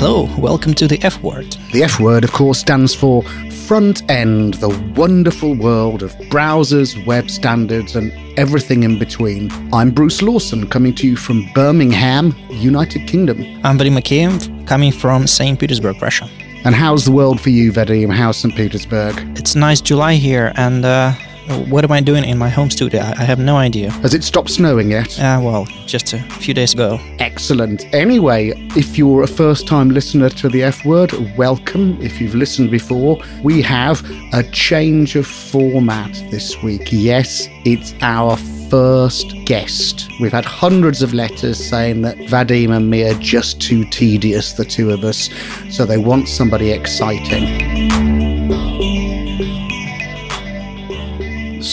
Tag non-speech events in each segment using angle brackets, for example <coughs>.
Hello, welcome to the F word. The F word, of course, stands for front end, the wonderful world of browsers, web standards, and everything in between. I'm Bruce Lawson, coming to you from Birmingham, United Kingdom. I'm Vadim Makeev, coming from St. Petersburg, Russia. And how's the world for you, Vadim? How's St. Petersburg? It's nice July here, and uh, what am I doing in my home studio? I have no idea. Has it stopped snowing yet? Uh, well, just a few days ago. Excellent. Anyway, if you're a first time listener to the F word, welcome. If you've listened before, we have a change of format this week. Yes, it's our first guest. We've had hundreds of letters saying that Vadim and me are just too tedious, the two of us, so they want somebody exciting.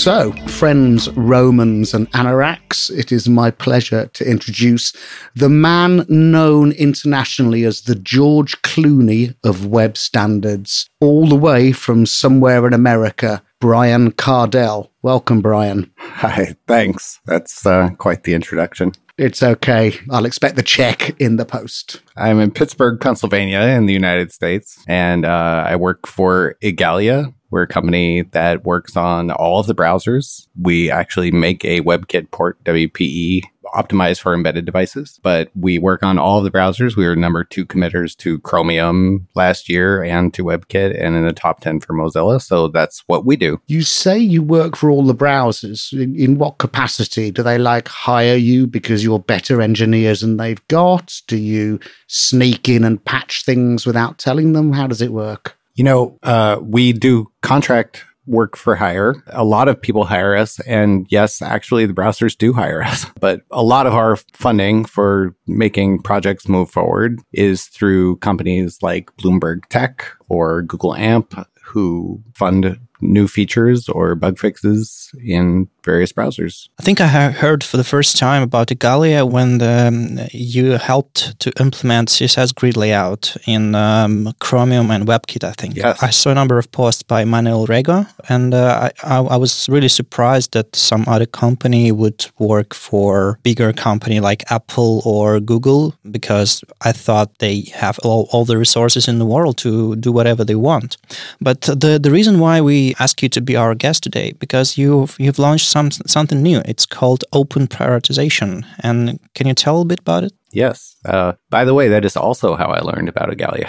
So, friends, Romans, and anoraks, it is my pleasure to introduce the man known internationally as the George Clooney of web standards, all the way from somewhere in America, Brian Kardell. Welcome, Brian. Hi, thanks. That's uh, quite the introduction. It's okay. I'll expect the check in the post. I'm in Pittsburgh, Pennsylvania, in the United States, and uh, I work for Igalia, we're a company that works on all of the browsers. We actually make a WebKit port WPE optimized for embedded devices, but we work on all of the browsers. We were number two committers to Chromium last year and to WebKit and in the top 10 for Mozilla. So that's what we do. You say you work for all the browsers. In, in what capacity? Do they like hire you because you're better engineers than they've got? Do you sneak in and patch things without telling them? How does it work? You know, uh, we do contract work for hire. A lot of people hire us. And yes, actually, the browsers do hire us. <laughs> But a lot of our funding for making projects move forward is through companies like Bloomberg Tech or Google AMP, who fund new features or bug fixes in various browsers. I think I heard for the first time about Igalia when the, um, you helped to implement CSS grid layout in um, Chromium and WebKit, I think. Yes. I saw a number of posts by Manuel Rego, and uh, I, I, was really surprised that some other company would work for bigger company like Apple or Google because I thought they have all, all the resources in the world to do whatever they want. But the, the reason why we ask you to be our guest today because you've you've launched some something new. It's called open prioritization. And can you tell a bit about it? Yes. Uh, by the way, that is also how I learned about Igalia.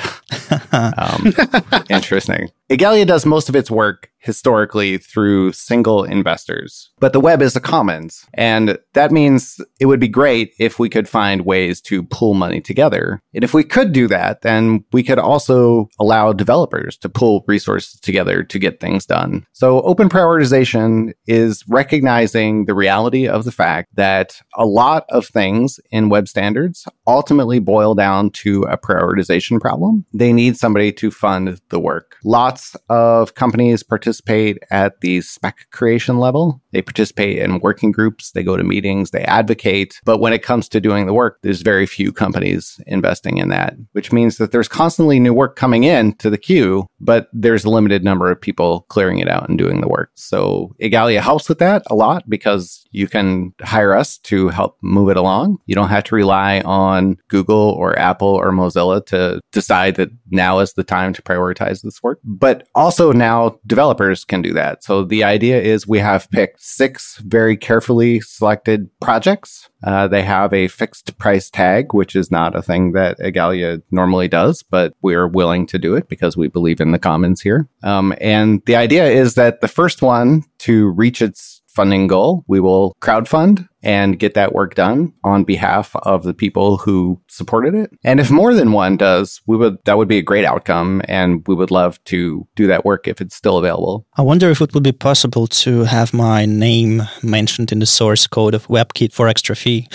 <laughs> um, interesting. Igalia does most of its work historically through single investors, but the web is a commons. And that means it would be great if we could find ways to pool money together. And if we could do that, then we could also allow developers to pull resources together to get things done. So open prioritization is recognizing the reality of the fact that a lot of things in web standards ultimately boil down to a prioritization problem. They need somebody to fund the work. Lots of companies participate at the spec creation level. They participate in working groups, they go to meetings, they advocate. But when it comes to doing the work, there's very few companies investing in that, which means that there's constantly new work coming in to the queue, but there's a limited number of people clearing it out and doing the work. So Igalia helps with that a lot because you can hire us to help move it along. You don't have to rely on Google or Apple or Mozilla to decide that now is the time to prioritize this work. But also now developers can do that. So the idea is we have picked six very carefully selected projects. Uh, they have a fixed price tag, which is not a thing that Igalia normally does, but we're willing to do it because we believe in the commons here. Um, and the idea is that the first one to reach its funding goal, we will crowdfund and get that work done on behalf of the people who supported it. And if more than one does, we would that would be a great outcome and we would love to do that work if it's still available. I wonder if it would be possible to have my name mentioned in the source code of WebKit for extra fee.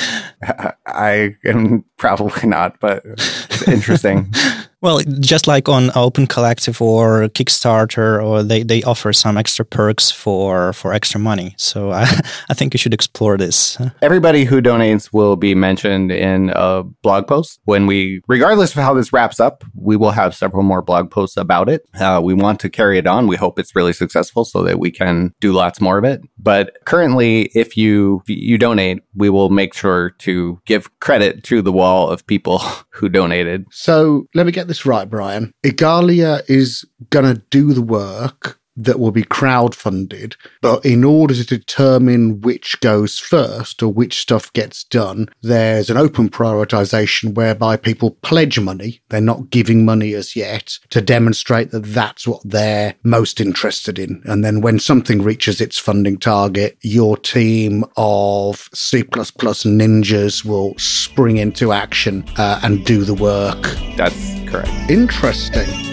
<laughs> I am probably not, but interesting. <laughs> Well, just like on Open Collective or Kickstarter, or they, they offer some extra perks for, for extra money. So I, <laughs> I think you should explore this Everybody who donates will be mentioned in a blog post. When we, regardless of how this wraps up, we will have several more blog posts about it. Uh, we want to carry it on. We hope it's really successful so that we can do lots more of it. But currently, if you if you donate, we will make sure to give credit to the wall of people <laughs> who donated. So let me get this right, Brian. Igalia is to do the work that will be crowdfunded. But in order to determine which goes first or which stuff gets done, there's an open prioritization whereby people pledge money. They're not giving money as yet to demonstrate that that's what they're most interested in. And then when something reaches its funding target, your team of C++ ninjas will spring into action uh, and do the work. That's correct. Interesting.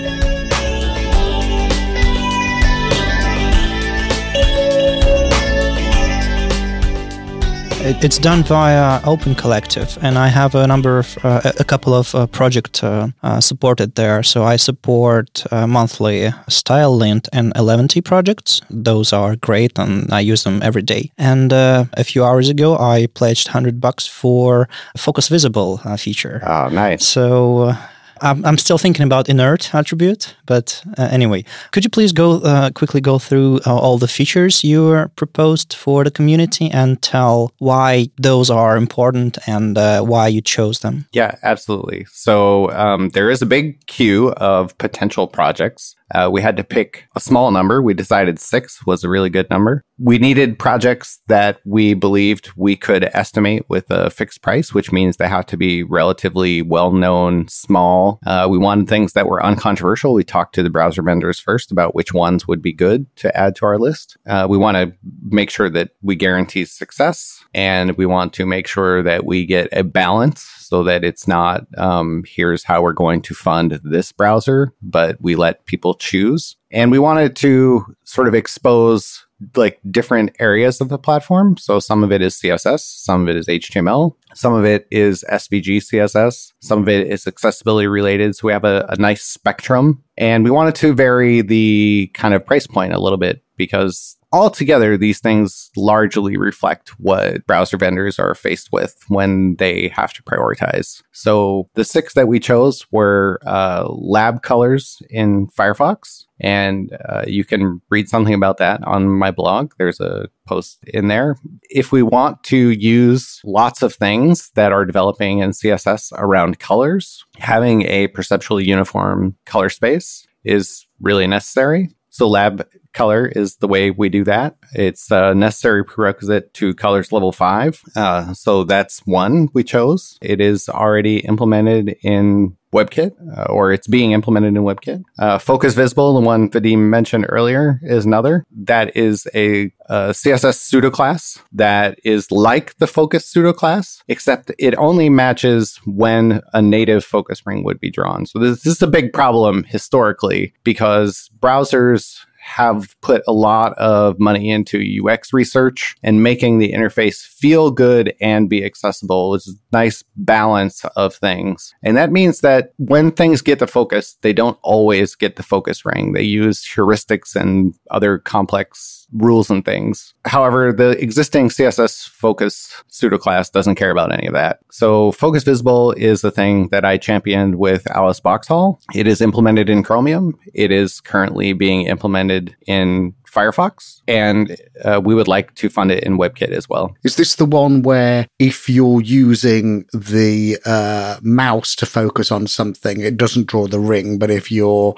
It's done via Open Collective, and I have a number of uh, a couple of uh, projects uh, uh, supported there. So I support uh, monthly StyleLint and Eleventy projects. Those are great, and I use them every day. And uh, a few hours ago, I pledged hundred bucks for Focus Visible feature. Oh, nice. So I'm, I'm still thinking about inert attribute, but uh, anyway, could you please go uh, quickly go through uh, all the features you proposed for the community and tell why those are important and uh, why you chose them? Yeah, absolutely. So um, there is a big queue of potential projects. Uh, we had to pick a small number. We decided six was a really good number. We needed projects that we believed we could estimate with a fixed price, which means they have to be relatively well known, small. Uh, we wanted things that were uncontroversial. We talked to the browser vendors first about which ones would be good to add to our list. Uh, we want to make sure that we guarantee success and we want to make sure that we get a balance so that it's not um, here's how we're going to fund this browser, but we let people choose. And we wanted to sort of expose like different areas of the platform. So some of it is CSS, some of it is HTML, some of it is SVG CSS, some of it is accessibility related. So we have a, a nice spectrum. And we wanted to vary the kind of price point a little bit because altogether, these things largely reflect what browser vendors are faced with when they have to prioritize. So the six that we chose were uh, lab colors in Firefox. And uh, you can read something about that on my blog. There's a post in there. If we want to use lots of things that are developing in CSS around colors, having a perceptually uniform color space is really necessary. So lab color is the way we do that. It's a necessary prerequisite to colors level five. Uh, so that's one we chose. It is already implemented in WebKit, uh, or it's being implemented in WebKit. Uh, Focus Visible, the one Vadim mentioned earlier, is another. That is a, a CSS pseudo class that is like the Focus pseudo class, except it only matches when a native focus ring would be drawn. So this, this is a big problem historically because browsers have put a lot of money into UX research and making the interface feel good and be accessible is a nice balance of things. And that means that when things get the focus, they don't always get the focus ring. They use heuristics and other complex rules and things. However, the existing CSS focus pseudo class doesn't care about any of that. So focus visible is the thing that I championed with Alice Boxhall. It is implemented in Chromium. It is currently being implemented in Firefox, and uh, we would like to fund it in WebKit as well. Is this the one where if you're using the uh, mouse to focus on something, it doesn't draw the ring, but if you're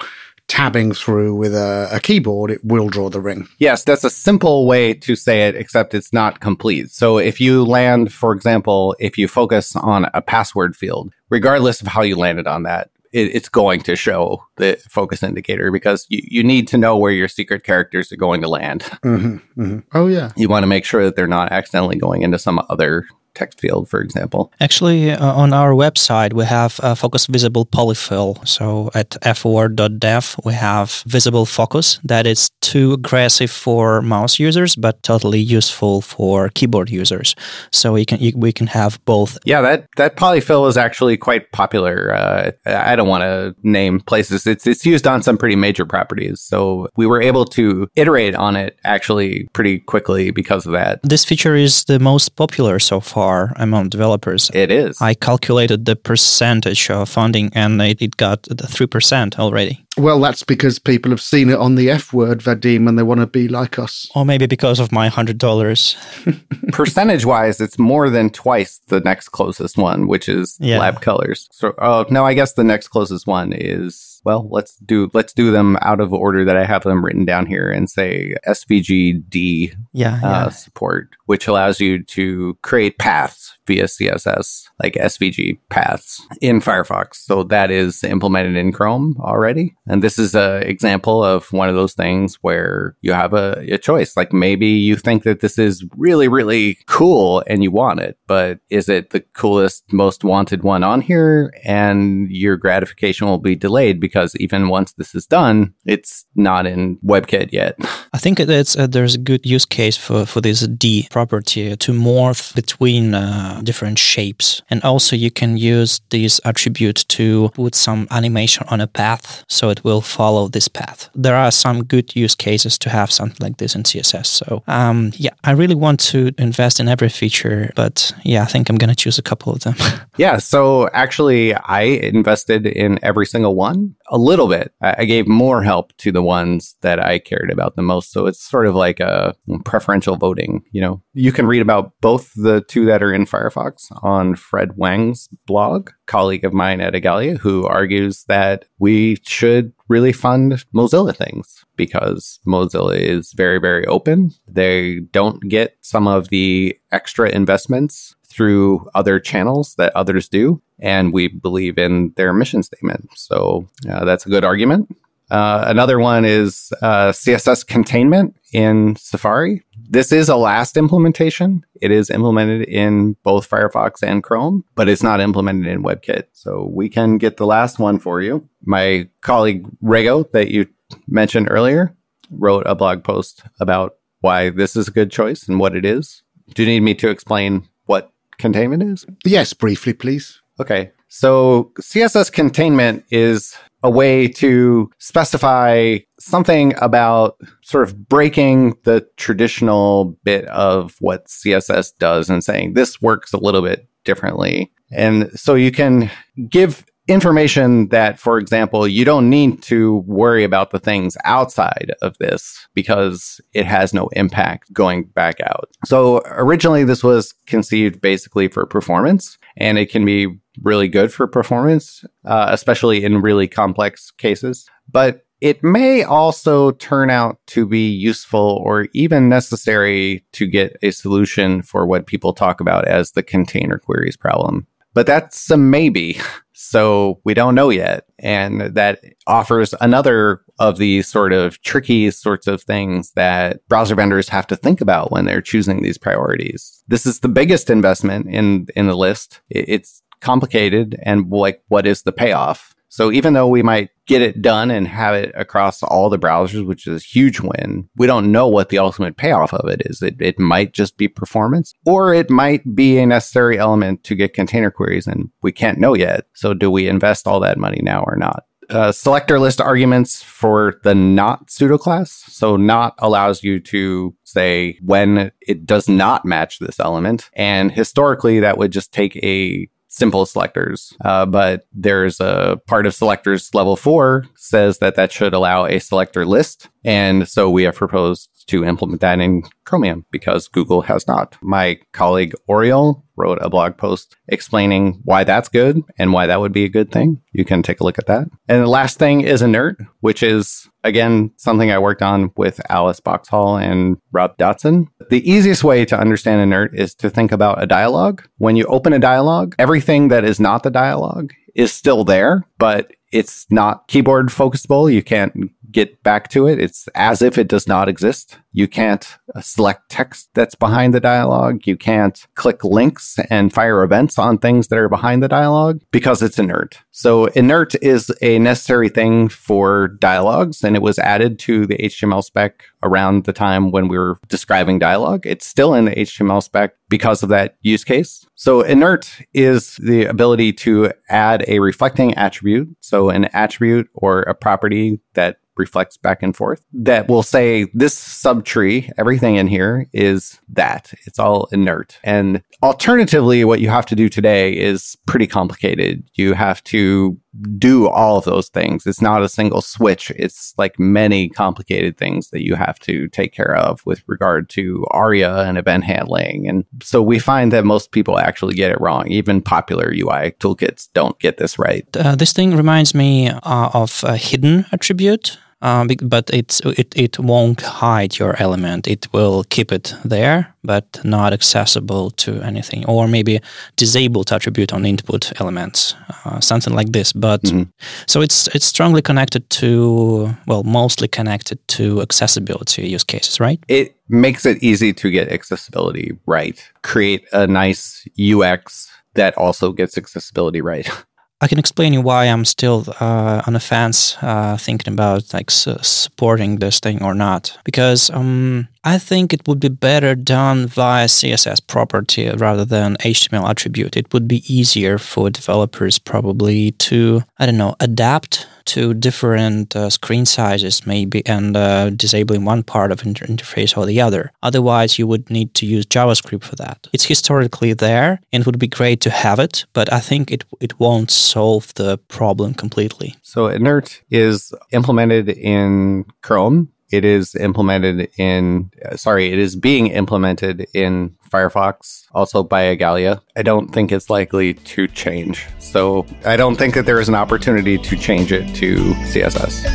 tabbing through with a, a, keyboard, it will draw the ring. Yes, that's a simple way to say it, except it's not complete. So if you land, for example, if you focus on a password field, regardless of how you landed on that, it, it's going to show the focus indicator because you, you need to know where your secret characters are going to land. Mm-hmm, mm-hmm. Oh, yeah. You want to make sure that they're not accidentally going into some other text field, for example. Actually, uh, on our website, we have a focus visible polyfill. So at fword.dev, we have visible focus that is too aggressive for mouse users, but totally useful for keyboard users. So we can you, we can have both. Yeah, that that polyfill is actually quite popular. Uh, I don't want to name places. It's it's used on some pretty major properties. So we were able to iterate on it actually pretty quickly because of that. This feature is the most popular so far among developers. It is. I calculated the percentage of funding and it, it got the 3% already. Well, that's because people have seen it on the F word, Vadim, and they want to be like us. Or maybe because of my $100. <laughs> Percentage wise, it's more than twice the next closest one, which is yeah. Lab Colors. So, oh, no, I guess the next closest one is well, let's do let's do them out of order that I have them written down here and say SVGD yeah, uh, yeah. support, which allows you to create paths via CSS, like SVG paths in Firefox. So that is implemented in Chrome already. And this is an example of one of those things where you have a, a choice. Like maybe you think that this is really, really cool and you want it, but is it the coolest, most wanted one on here? And your gratification will be delayed because even once this is done, it's not in WebKit yet. <laughs> I think it's, uh, there's a good use case for, for this D property to morph between uh, different shapes. And also you can use this attribute to put some animation on a path so it will follow this path. There are some good use cases to have something like this in CSS. So um, yeah, I really want to invest in every feature, but yeah, I think I'm going to choose a couple of them. <laughs> yeah. So actually, I invested in every single one a little bit. I gave more help to the ones that I cared about the most. So it's sort of like a preferential voting. You know, you can read about both the two that are in Firefox on Fred Wang's blog, colleague of mine at Igalia, who argues that we should really fund Mozilla things because Mozilla is very, very open. They don't get some of the extra investments through other channels that others do. And we believe in their mission statement. So uh, that's a good argument. Uh, another one is uh, CSS containment in Safari. This is a last implementation. It is implemented in both Firefox and Chrome, but it's not implemented in WebKit. So we can get the last one for you. My colleague Rego, that you mentioned earlier, wrote a blog post about why this is a good choice and what it is. Do you need me to explain what containment is? Yes, briefly, please. Okay. So CSS containment is a way to specify something about sort of breaking the traditional bit of what CSS does and saying this works a little bit differently. And so you can give information that, for example, you don't need to worry about the things outside of this because it has no impact going back out. So originally, this was conceived basically for performance, and it can be really good for performance, uh, especially in really complex cases. But it may also turn out to be useful or even necessary to get a solution for what people talk about as the container queries problem. But that's a maybe. <laughs> So we don't know yet. And that offers another of these sort of tricky sorts of things that browser vendors have to think about when they're choosing these priorities. This is the biggest investment in, in the list. It's complicated and like what is the payoff? So even though we might get it done and have it across all the browsers, which is a huge win, we don't know what the ultimate payoff of it is. It, it might just be performance or it might be a necessary element to get container queries and we can't know yet. So do we invest all that money now or not? Uh, selector list arguments for the not pseudo class. So not allows you to say when it does not match this element. And historically, that would just take a simple selectors. Uh, but there's a part of selectors level four says that that should allow a selector list. And so we have proposed to implement that in Chromium because Google has not. My colleague Oriol wrote a blog post explaining why that's good and why that would be a good thing. You can take a look at that. And the last thing is inert, which is again something I worked on with Alice Boxhall and Rob Dodson. The easiest way to understand inert is to think about a dialogue. When you open a dialogue, everything that is not the dialogue is still there, but it's not keyboard focusable. You can't get back to it. It's as if it does not exist. You can't uh, select text that's behind the dialogue. You can't click links and fire events on things that are behind the dialogue because it's inert. So inert is a necessary thing for dialogues and it was added to the HTML spec around the time when we were describing dialogue. It's still in the HTML spec because of that use case. So inert is the ability to add a reflecting attribute. So an attribute or a property that reflects back and forth that will say this subtree, everything in here is that. It's all inert. And alternatively, what you have to do today is pretty complicated. You have to do all of those things. It's not a single switch. It's like many complicated things that you have to take care of with regard to ARIA and event handling. And so we find that most people actually get it wrong. Even popular UI toolkits don't get this right. Uh, this thing reminds me uh, of a hidden attribute uh, but it's it, it won't hide your element. It will keep it there, but not accessible to anything, or maybe disabled attribute on input elements, uh, something like this. But mm-hmm. so it's it's strongly connected to well, mostly connected to accessibility use cases, right? It makes it easy to get accessibility right. Create a nice UX that also gets accessibility right. <laughs> I can explain you why I'm still uh, on the fence, uh, thinking about like supporting this thing or not. Because um, I think it would be better done via CSS property rather than HTML attribute. It would be easier for developers probably to, I don't know, adapt to different uh, screen sizes maybe and uh, disabling one part of inter- interface or the other. Otherwise, you would need to use JavaScript for that. It's historically there and it would be great to have it, but I think it, it won't solve the problem completely. So inert is implemented in Chrome it is implemented in, uh, sorry, it is being implemented in Firefox, also by Igalia. I don't think it's likely to change. So I don't think that there is an opportunity to change it to CSS.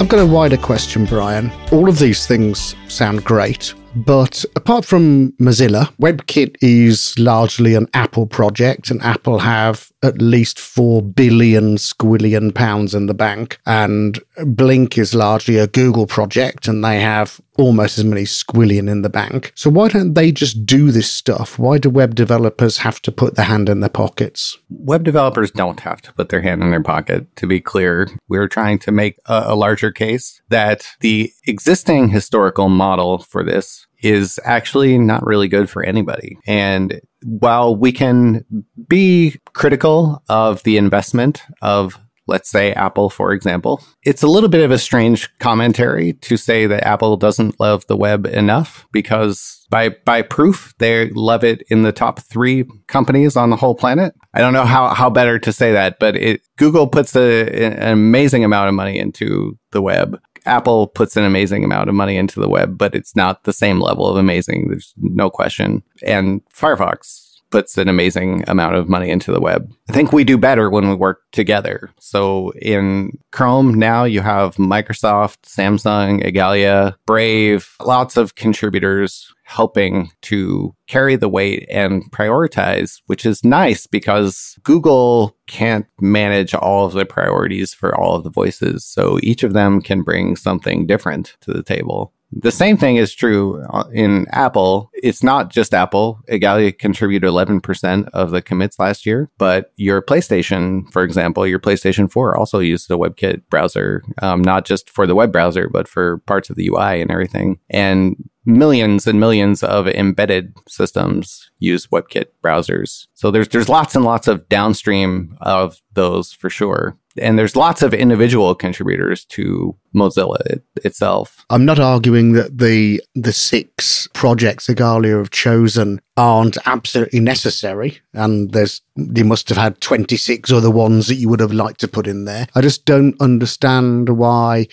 I've got a wider question, Brian. All of these things sound great, but apart from Mozilla, WebKit is largely an Apple project, and Apple have at least 4 billion squillion pounds in the bank. And Blink is largely a Google project, and they have almost as many squillion in the bank. So why don't they just do this stuff? Why do web developers have to put their hand in their pockets? Web developers don't have to put their hand in their pocket. To be clear, we're trying to make a, a larger case that the existing historical model for this is actually not really good for anybody. And while we can be critical of the investment of let's say Apple, for example. It's a little bit of a strange commentary to say that Apple doesn't love the web enough because by, by proof, they love it in the top three companies on the whole planet. I don't know how, how better to say that, but it, Google puts a, an amazing amount of money into the web. Apple puts an amazing amount of money into the web, but it's not the same level of amazing. There's no question. And Firefox puts an amazing amount of money into the web. I think we do better when we work together. So in Chrome now you have Microsoft, Samsung, Igalia, Brave, lots of contributors helping to carry the weight and prioritize, which is nice because Google can't manage all of the priorities for all of the voices. So each of them can bring something different to the table. The same thing is true uh, in Apple. It's not just Apple. Igalia contributed 11% of the commits last year, but your PlayStation, for example, your PlayStation 4 also used the WebKit browser, um, not just for the web browser, but for parts of the UI and everything. And millions and millions of embedded systems use WebKit browsers. So there's there's lots and lots of downstream of those for sure. And there's lots of individual contributors to Mozilla it, itself. I'm not arguing that the the six projects Igalia have chosen aren't absolutely necessary, and there's you must have had 26 other ones that you would have liked to put in there. I just don't understand why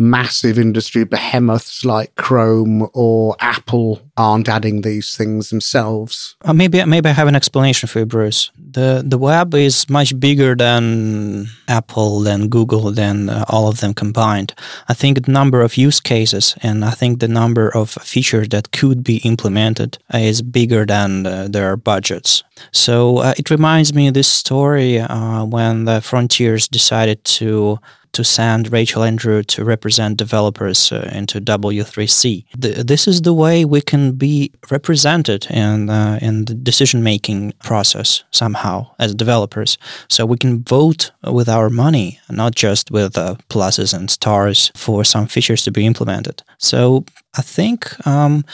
massive industry behemoths like Chrome or Apple aren't adding these things themselves. Uh, maybe maybe I have an explanation for you, Bruce. The the web is much bigger than Apple, than Google, than uh, all of them combined. I think the number of use cases and I think the number of features that could be implemented is bigger than uh, their budgets. So uh, it reminds me of this story uh, when the Fronteers decided to to send Rachel Andrew to represent developers uh, into W3C. The, this is the way we can be represented in uh, in the decision making process somehow as developers. So we can vote with our money, not just with uh, pluses and stars for some features to be implemented. So I think. Um,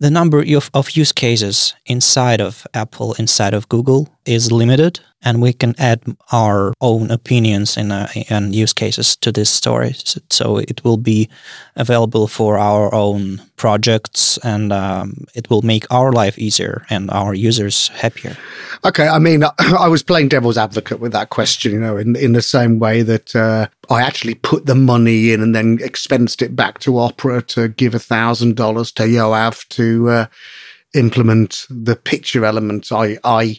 the number of, of use cases inside of Apple, inside of Google is limited, and we can add our own opinions and, uh, and use cases to this story. So it will be available for our own projects, and um, it will make our life easier and our users happier. Okay, I mean, <coughs> I was playing devil's advocate with that question, you know, in in the same way that uh, I actually put the money in and then expensed it back to Opera to give a thousand dollars to Yoav to uh, implement the picture element. I I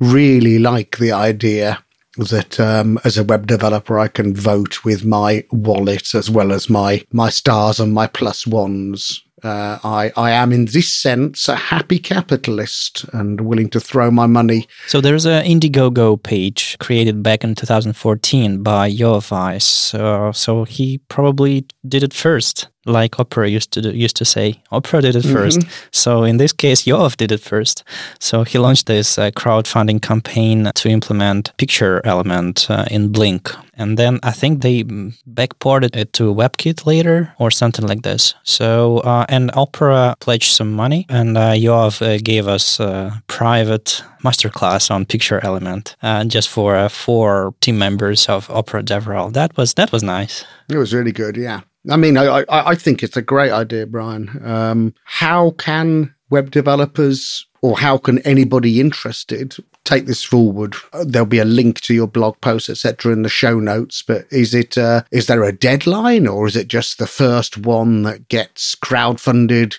really like the idea that um, as a web developer I can vote with my wallet as well as my my stars and my plus ones. Uh, I, I am in this sense a happy capitalist and willing to throw my money. So there's an Indiegogo page created back in 2014 by Weiss. So, so he probably did it first like Opera used to do, used to say. Opera did it mm-hmm. first. So in this case, Yoav did it first. So he launched this uh, crowdfunding campaign to implement picture element uh, in Blink. And then I think they backported it to WebKit later or something like this. So, uh, and Opera pledged some money and uh, Yoav uh, gave us a private masterclass on picture element uh, just for uh, four team members of Opera DevRel. That was, that was nice. It was really good. Yeah. I mean, I, I, think it's a great idea, Brian. Um, how can web developers or how can anybody interested take this forward? There'll be a link to your blog post, etc., in the show notes. But is it uh, is there a deadline, or is it just the first one that gets crowdfunded?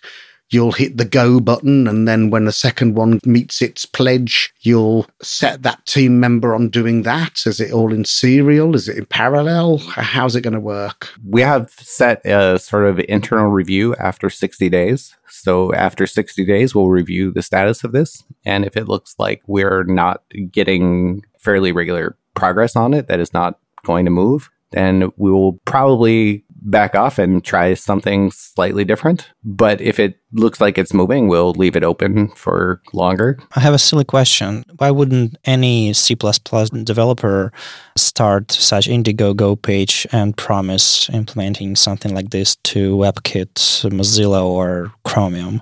You'll hit the go button. And then when the second one meets its pledge, you'll set that team member on doing that. Is it all in serial? Is it in parallel? How's it going to work? We have set a sort of internal review after 60 days. So after 60 days, we'll review the status of this. And if it looks like we're not getting fairly regular progress on it, that is not going to move, then we will probably back off and try something slightly different. But if it looks like it's moving, we'll leave it open for longer. I have a silly question. Why wouldn't any C developer start such Indiegogo page and promise implementing something like this to WebKit, Mozilla, or Chromium?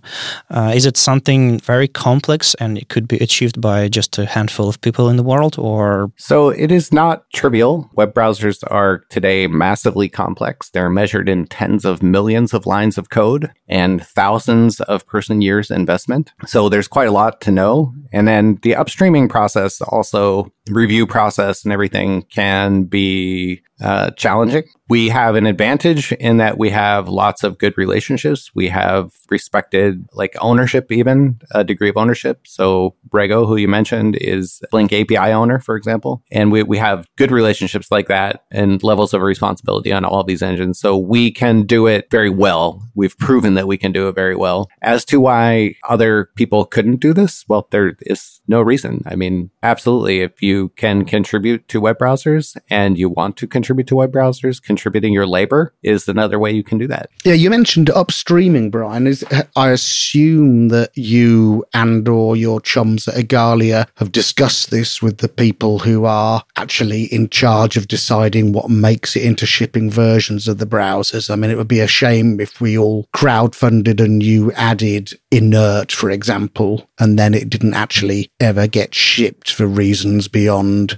Uh, is it something very complex and it could be achieved by just a handful of people in the world, or? So it is not trivial. Web browsers are today massively complex. They're measured in tens of millions of lines of code and thousands of person years investment. So there's quite a lot to know. And then the upstreaming process also review process and everything can be uh, challenging. We have an advantage in that we have lots of good relationships. We have respected like ownership, even a degree of ownership. So Rego, who you mentioned, is Blink API owner, for example. And we, we have good relationships like that and levels of responsibility on all these engines. So we can do it very well. We've proven that we can do it very well. As to why other people couldn't do this, well, there is no reason. I mean, absolutely. If you can contribute to web browsers and you want to contribute to web browsers, contributing your labor is another way you can do that. Yeah, you mentioned upstreaming, Brian. Is I assume that you and or your chums at Igalia have discussed this with the people who are actually in charge of deciding what makes it into shipping versions of the browsers. I mean, it would be a shame if we all crowdfunded and you added inert, for example, and then it didn't actually actually ever get shipped for reasons beyond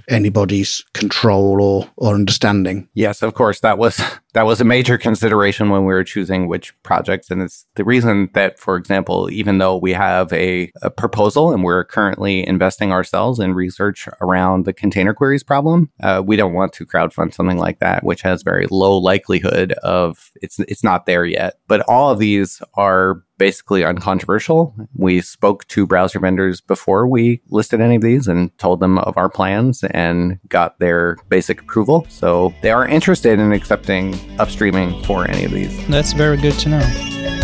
anybody's control or, or understanding. Yes, of course. That was that was a major consideration when we were choosing which projects. And it's the reason that, for example, even though we have a, a proposal and we're currently investing ourselves in research around the container queries problem, uh, we don't want to crowdfund something like that, which has very low likelihood of it's it's not there yet. But all of these are basically uncontroversial. We spoke to browser vendors before we listed any of these and told them of our plans and got their basic approval. So they are interested in accepting upstreaming for any of these. That's very good to know.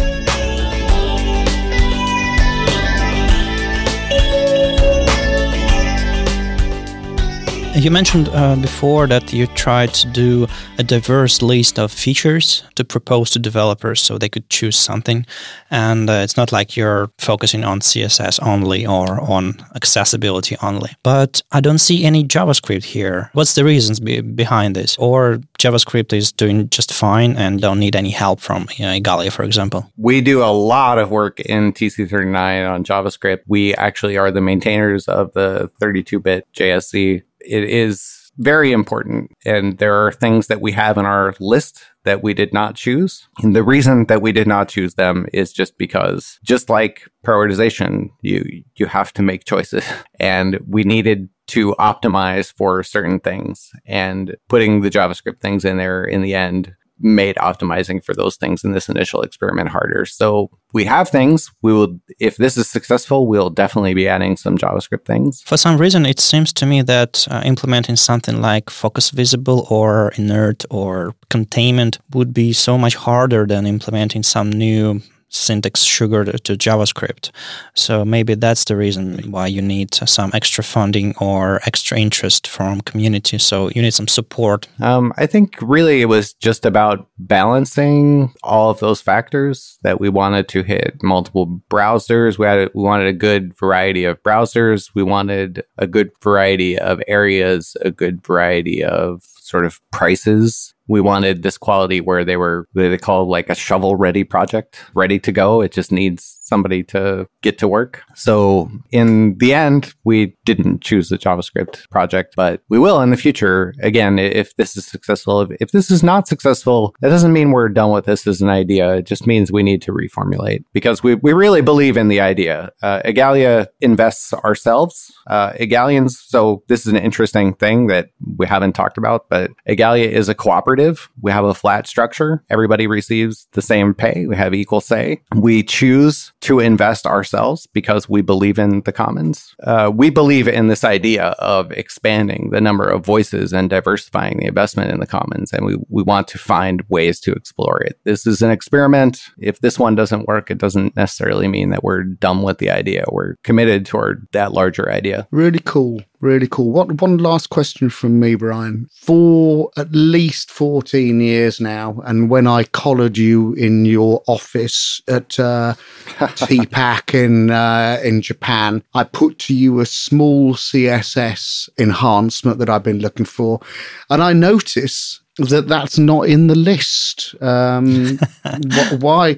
You mentioned uh, before that you tried to do a diverse list of features to propose to developers so they could choose something. And uh, it's not like you're focusing on CSS only or on accessibility only. But I don't see any JavaScript here. What's the reasons be- behind this? Or JavaScript is doing just fine and don't need any help from you know, Igalia, for example? We do a lot of work in TC39 on JavaScript. We actually are the maintainers of the 32 bit JSC it is very important. And there are things that we have in our list that we did not choose. And the reason that we did not choose them is just because just like prioritization, you you have to make choices. <laughs> And we needed to optimize for certain things and putting the JavaScript things in there in the end made optimizing for those things in this initial experiment harder. So we have things. We will, if this is successful, we'll definitely be adding some JavaScript things. For some reason, it seems to me that uh, implementing something like focus visible or inert or containment would be so much harder than implementing some new syntax sugar to JavaScript. So maybe that's the reason why you need some extra funding or extra interest from community. So you need some support. Um, I think really it was just about balancing all of those factors that we wanted to hit multiple browsers. We had we wanted a good variety of browsers. We wanted a good variety of areas, a good variety of sort of prices we wanted this quality where they were they call like a shovel ready project ready to go. It just needs somebody to get to work so in the end we didn't choose the javascript project but we will in the future again if this is successful if, if this is not successful that doesn't mean we're done with this as an idea it just means we need to reformulate because we, we really believe in the idea uh, Igalia invests ourselves uh, Igalians so this is an interesting thing that we haven't talked about but Igalia is a cooperative. We have a flat structure. Everybody receives the same pay. We have equal say. We choose to invest ourselves because we believe in the commons. Uh, we believe in this idea of expanding the number of voices and diversifying the investment in the commons. And we, we want to find ways to explore it. This is an experiment. If this one doesn't work, it doesn't necessarily mean that we're done with the idea. We're committed toward that larger idea. Really cool. Really cool. What one last question from me, Brian. For at least 14 years now, and when I collared you in your office at uh, <laughs> TPAC in uh, in Japan, I put to you a small CSS enhancement that I've been looking for, and I notice that that's not in the list. Um, <laughs> wh- why?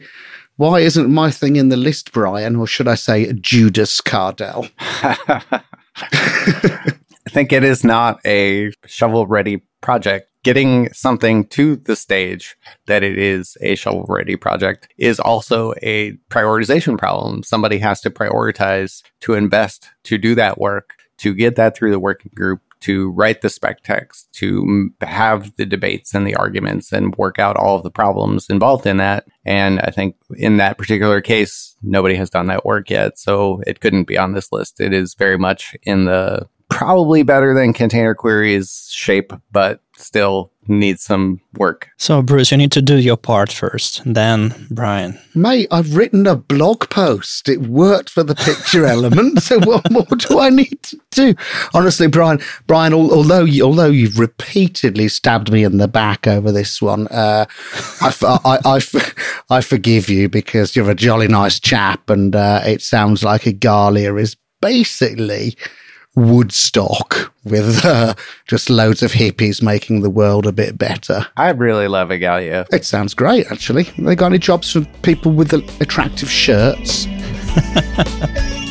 Why isn't my thing in the list, Brian? Or should I say Judas Kardell? <laughs> I think it is not a shovel ready project. Getting something to the stage that it is a shovel ready project is also a prioritization problem. Somebody has to prioritize to invest to do that work, to get that through the working group, to write the spec text, to have the debates and the arguments and work out all of the problems involved in that. And I think in that particular case, nobody has done that work yet. So it couldn't be on this list. It is very much in the probably better than container queries shape, but still needs some work. So, Bruce, you need to do your part first, then Brian. Mate, I've written a blog post. It worked for the picture <laughs> element. So, what more do I need to do? Honestly, Brian, Brian, although you, although you've repeatedly stabbed me in the back over this one, uh, I, I, I, I, forgive you because you're a jolly nice chap, and uh, it sounds like Igalia is basically Woodstock with uh, just loads of hippies making the world a bit better. I really love Igalia. It sounds great, actually. They got any jobs for people with attractive shirts? <laughs>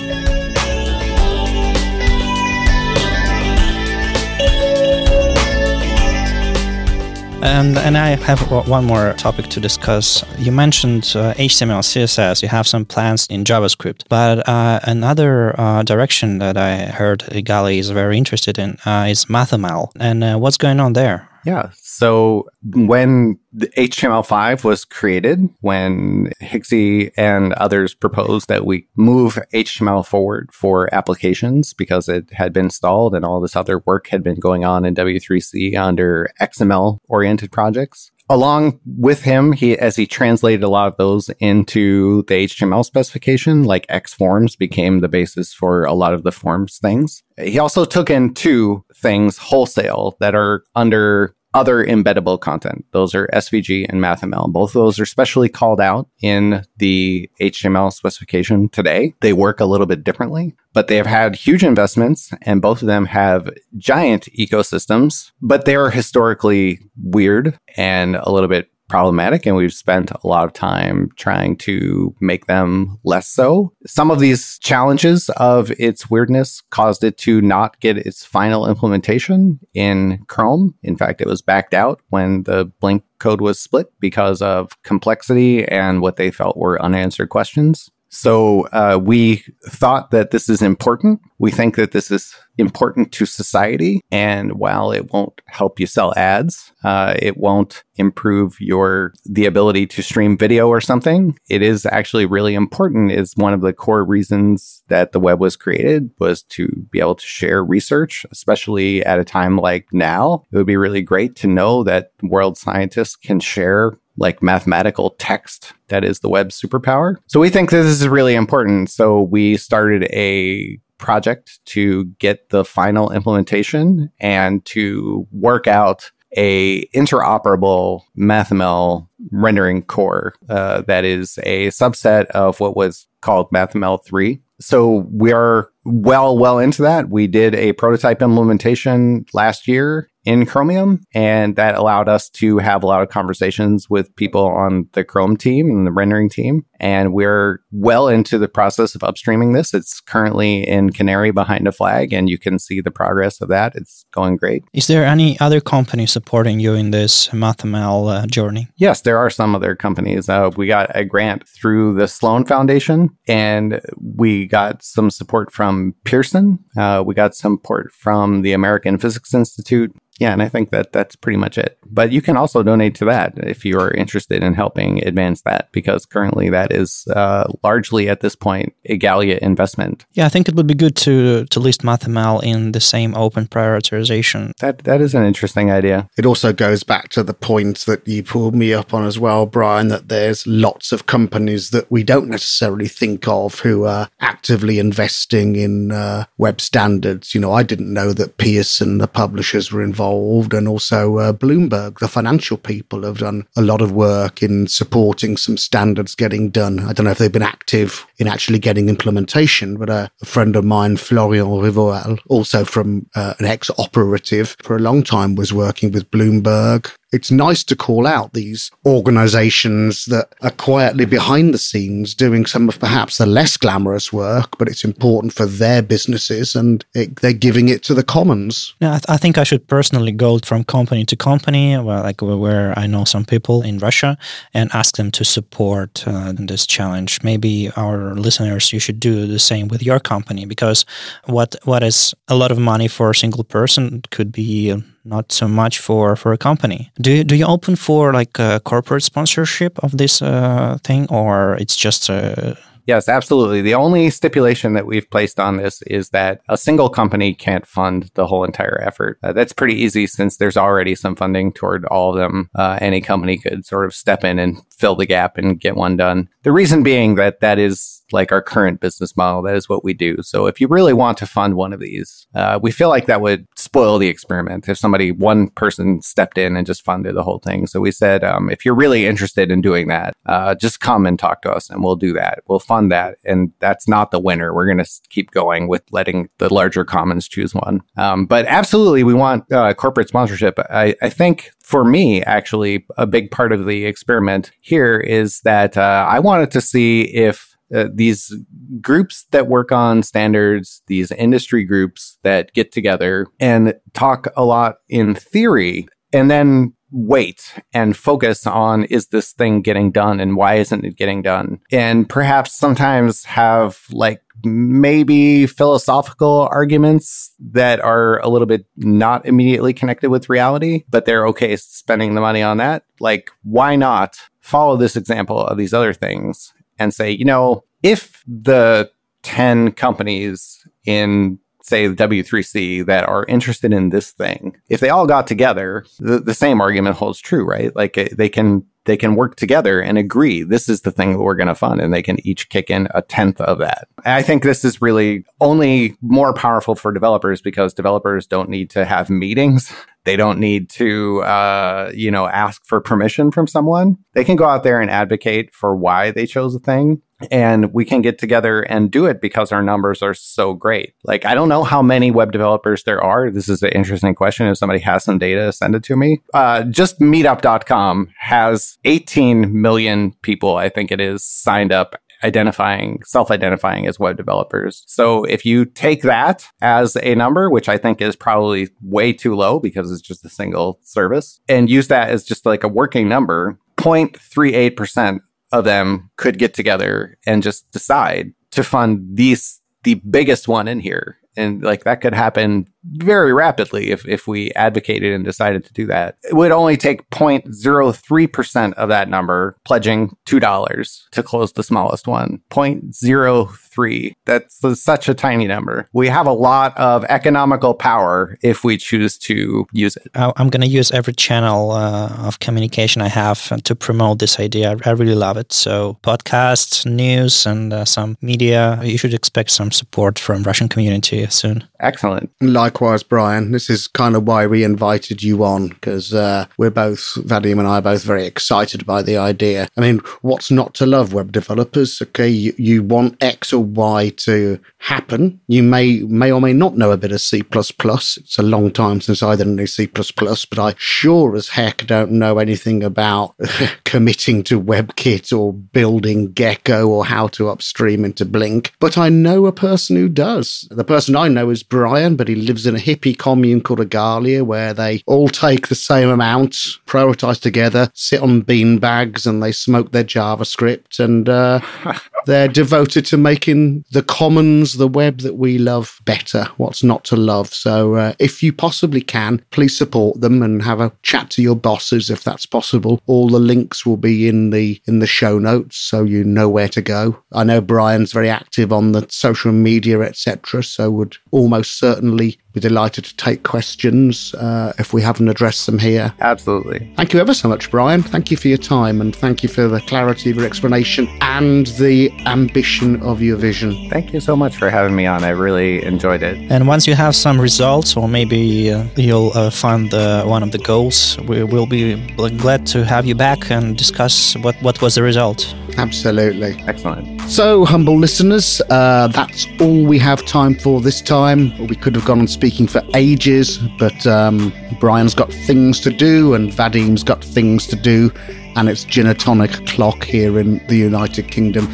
And and I have one more topic to discuss. You mentioned uh, HTML, CSS. You have some plans in JavaScript, but uh, another uh, direction that I heard Igalia is very interested in uh, is MathML. And uh, what's going on there? Yeah. So when the HTML5 was created, when Hixie and others proposed that we move HTML forward for applications because it had been stalled and all this other work had been going on in W3C under XML oriented projects, along with him, he as he translated a lot of those into the HTML specification, like X forms became the basis for a lot of the forms things. He also took in two things wholesale that are under other embeddable content. Those are SVG and MathML. Both of those are specially called out in the HTML specification today. They work a little bit differently, but they have had huge investments and both of them have giant ecosystems, but they are historically weird and a little bit problematic and we've spent a lot of time trying to make them less so. Some of these challenges of its weirdness caused it to not get its final implementation in Chrome. In fact, it was backed out when the Blink code was split because of complexity and what they felt were unanswered questions. So uh, we thought that this is important. We think that this is important to society. And while it won't help you sell ads, uh, it won't improve your the ability to stream video or something. It is actually really important. Is one of the core reasons that the web was created was to be able to share research, especially at a time like now. It would be really great to know that world scientists can share like mathematical text that is the web superpower. So we think this is really important. So we started a project to get the final implementation and to work out a interoperable MathML rendering core uh, that is a subset of what was called MathML 3. So we are well, well into that. We did a prototype implementation last year in Chromium. And that allowed us to have a lot of conversations with people on the Chrome team and the rendering team. And we're well into the process of upstreaming this. It's currently in Canary behind a flag, and you can see the progress of that. It's going great. Is there any other company supporting you in this MathML uh, journey? Yes, there are some other companies. Uh, we got a grant through the Sloan Foundation, and we got some support from Pearson. Uh, we got some support from the American Physics Institute yeah, and I think that that's pretty much it. But you can also donate to that if you are interested in helping advance that, because currently that is uh, largely at this point a Igalia investment. Yeah, I think it would be good to to list MathML in the same open prioritization. That that is an interesting idea. It also goes back to the point that you pulled me up on as well, Brian. That there's lots of companies that we don't necessarily think of who are actively investing in uh, web standards. You know, I didn't know that Pearson, the publishers, were involved involved, and also uh, Bloomberg, the financial people, have done a lot of work in supporting some standards getting done. I don't know if they've been active in actually getting implementation, but uh, a friend of mine, Florian Rivoal, also from uh, an ex operative for a long time, was working with Bloomberg it's nice to call out these organizations that are quietly behind the scenes doing some of perhaps the less glamorous work, but it's important for their businesses and it, they're giving it to the commons. Yeah, I, th- I, think I should personally go from company to company, well, like where I know some people in Russia, and ask them to support uh, this challenge. Maybe our listeners, you should do the same with your company because what what is a lot of money for a single person could be not so much for for a company. Do you, do you open for like a corporate sponsorship of this uh, thing, or it's just a Yes, absolutely. The only stipulation that we've placed on this is that a single company can't fund the whole entire effort. Uh, that's pretty easy since there's already some funding toward all of them. Uh, any company could sort of step in and fill the gap and get one done. The reason being that that is like our current business model. That is what we do. So if you really want to fund one of these, uh, we feel like that would spoil the experiment if somebody, one person stepped in and just funded the whole thing. So we said, um, if you're really interested in doing that, uh, just come and talk to us and we'll do that. We'll fund that. And that's not the winner. We're going to keep going with letting the larger commons choose one. Um, but absolutely, we want uh, corporate sponsorship. I, I think for me, actually, a big part of the experiment here is that uh, I wanted to see if uh, these groups that work on standards, these industry groups that get together and talk a lot in theory, and then weight and focus on is this thing getting done and why isn't it getting done? And perhaps sometimes have like maybe philosophical arguments that are a little bit not immediately connected with reality, but they're okay spending the money on that. Like, why not follow this example of these other things and say, you know, if the 10 companies in say the W3C that are interested in this thing, if they all got together, the, the same argument holds true, right? Like eh, they can they can work together and agree this is the thing that we're going to fund and they can each kick in a tenth of that. I think this is really only more powerful for developers because developers don't need to have meetings. They don't need to, uh, you know, ask for permission from someone. They can go out there and advocate for why they chose a thing and we can get together and do it because our numbers are so great. Like, I don't know how many web developers there are. This is an interesting question. If somebody has some data, send it to me. Uh, just meetup.com has 18 million people, I think it is, signed up identifying, self identifying as web developers. So if you take that as a number, which I think is probably way too low because it's just a single service, and use that as just like a working number, 0.38% of them could get together and just decide to fund these the biggest one in here. And like that could happen very rapidly if, if we advocated and decided to do that. It would only take 0.03% of that number pledging $2 to close the smallest one. 0.03. That's such a tiny number. We have a lot of economical power if we choose to use it. I'm going to use every channel uh, of communication I have to promote this idea. I really love it. So, podcasts, news, and uh, some media. You should expect some support from Russian community soon. Excellent. Likewise, Brian. This is kind of why we invited you on because uh, we're both, Vadim and I, are both very excited by the idea. I mean, what's not to love web developers? Okay, you, you want X or Y to happen. You may may or may not know a bit of C++. It's a long time since I didn't know C++, but I sure as heck don't know anything about <laughs> committing to WebKit or building Gecko or how to upstream into Blink. But I know a person who does. The person I know is Brian, but he lives in a hippie commune called Igalia, where they all take the same amount, prioritize together, sit on bean bags, and they smoke their JavaScript. And uh, <laughs> they're devoted to making the commons, the web that we love, better. What's not to love? So uh, if you possibly can, please support them and have a chat to your bosses if that's possible. All the links will be in the in the show notes, so you know where to go. I know Brian's very active on the social media, etc. So would almost certainly be delighted to take questions uh, if we haven't addressed them here. Absolutely. Thank you ever so much, Brian. Thank you for your time and thank you for the clarity of your explanation and the ambition of your vision. Thank you so much for having me on. I really enjoyed it. And once you have some results, or maybe uh, you'll uh, find one of the goals, we will be glad to have you back and discuss what, what was the result. Absolutely. Excellent. So, humble listeners, uh, that's all we have time for this time. We could have gone on speaking for ages, but um, Brian's got things to do and Vadim's got things to do, and it's gin and tonic clock here in the United Kingdom.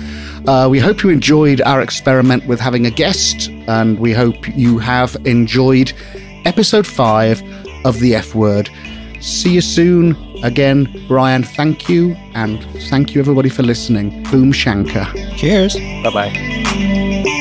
Uh, we hope you enjoyed our experiment with having a guest, and we hope you have enjoyed episode five of the F word. See you soon. Again, Brian, thank you. And thank you, everybody, for listening. Boom Shankar. Cheers. Bye bye.